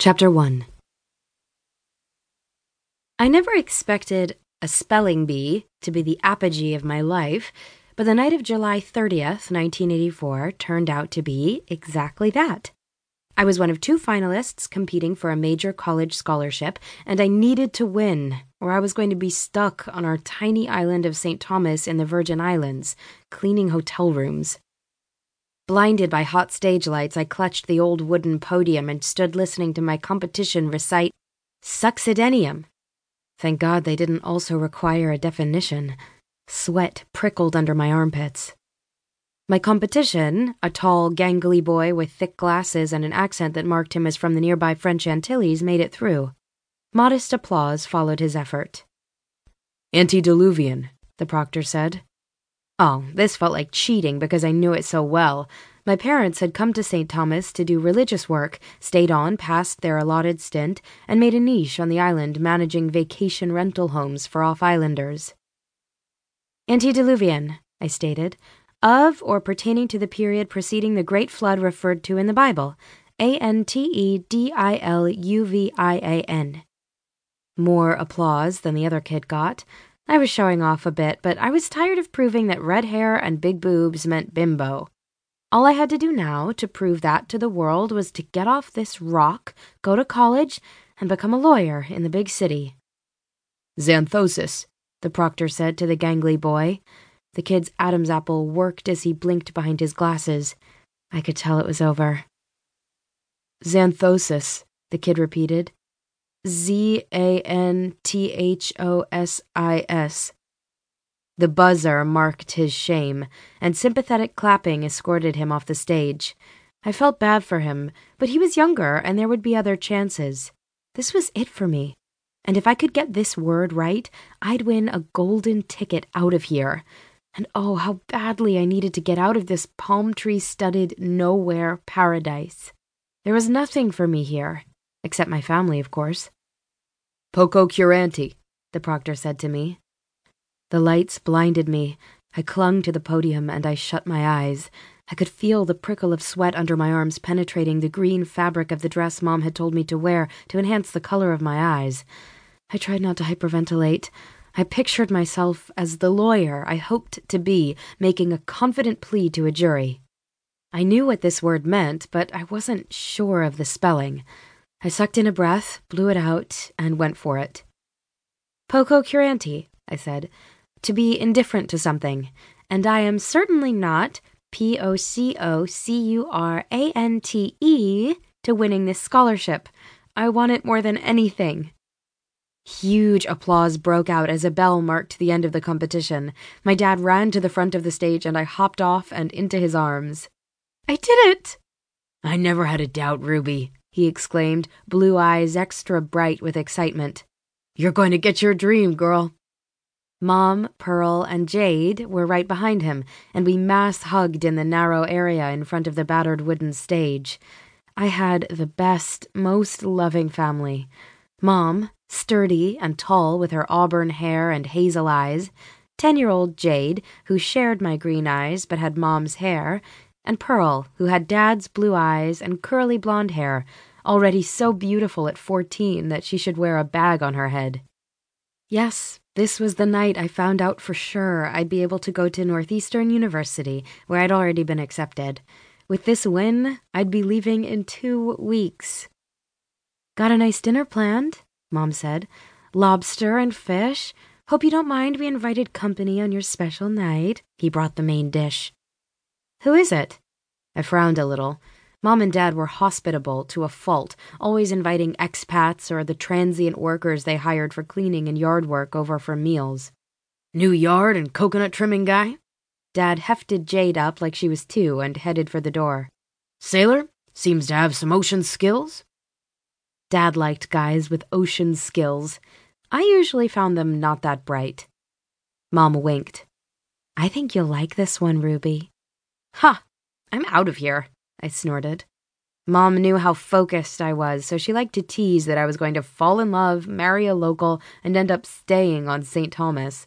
Chapter 1 I never expected a spelling bee to be the apogee of my life, but the night of July 30th, 1984, turned out to be exactly that. I was one of two finalists competing for a major college scholarship, and I needed to win, or I was going to be stuck on our tiny island of St. Thomas in the Virgin Islands, cleaning hotel rooms. Blinded by hot stage lights, I clutched the old wooden podium and stood listening to my competition recite Succedaneum. Thank God they didn't also require a definition. Sweat prickled under my armpits. My competition, a tall, gangly boy with thick glasses and an accent that marked him as from the nearby French Antilles, made it through. Modest applause followed his effort. Antediluvian, the proctor said. Oh, this felt like cheating because I knew it so well. My parents had come to St. Thomas to do religious work, stayed on past their allotted stint, and made a niche on the island managing vacation rental homes for off islanders. Antediluvian, I stated, of or pertaining to the period preceding the Great Flood referred to in the Bible. A N T E D I L U V I A N. More applause than the other kid got. I was showing off a bit, but I was tired of proving that red hair and big boobs meant bimbo. All I had to do now to prove that to the world was to get off this rock, go to college, and become a lawyer in the big city. Xanthosis, the proctor said to the gangly boy. The kid's Adam's apple worked as he blinked behind his glasses. I could tell it was over. Xanthosis, the kid repeated. Z A N T H O S I S. The buzzer marked his shame, and sympathetic clapping escorted him off the stage. I felt bad for him, but he was younger and there would be other chances. This was it for me. And if I could get this word right, I'd win a golden ticket out of here. And oh, how badly I needed to get out of this palm tree studded nowhere paradise. There was nothing for me here, except my family, of course. Poco curante, the proctor said to me. The lights blinded me. I clung to the podium and I shut my eyes. I could feel the prickle of sweat under my arms penetrating the green fabric of the dress Mom had told me to wear to enhance the color of my eyes. I tried not to hyperventilate. I pictured myself as the lawyer I hoped to be, making a confident plea to a jury. I knew what this word meant, but I wasn't sure of the spelling. I sucked in a breath, blew it out, and went for it. Poco curante, I said, to be indifferent to something, and I am certainly not P O C O C U R A N T E to winning this scholarship. I want it more than anything. Huge applause broke out as a bell marked the end of the competition. My dad ran to the front of the stage and I hopped off and into his arms. I did it! I never had a doubt, Ruby, he exclaimed, blue eyes extra bright with excitement. You're going to get your dream, girl. Mom, Pearl, and Jade were right behind him, and we mass hugged in the narrow area in front of the battered wooden stage. I had the best, most loving family. Mom, sturdy and tall with her auburn hair and hazel eyes, ten year old Jade, who shared my green eyes but had Mom's hair, and Pearl, who had Dad's blue eyes and curly blonde hair, already so beautiful at fourteen that she should wear a bag on her head. Yes, this was the night I found out for sure I'd be able to go to Northeastern University, where I'd already been accepted. With this win, I'd be leaving in two weeks. Got a nice dinner planned? Mom said. Lobster and fish. Hope you don't mind we invited company on your special night. He brought the main dish. Who is it? I frowned a little. Mom and Dad were hospitable to a fault, always inviting expats or the transient workers they hired for cleaning and yard work over for meals. New yard and coconut trimming guy? Dad hefted Jade up like she was two and headed for the door. Sailor? Seems to have some ocean skills? Dad liked guys with ocean skills. I usually found them not that bright. Mom winked. I think you'll like this one, Ruby. Ha! I'm out of here, I snorted. Mom knew how focused I was, so she liked to tease that I was going to fall in love, marry a local, and end up staying on St. Thomas.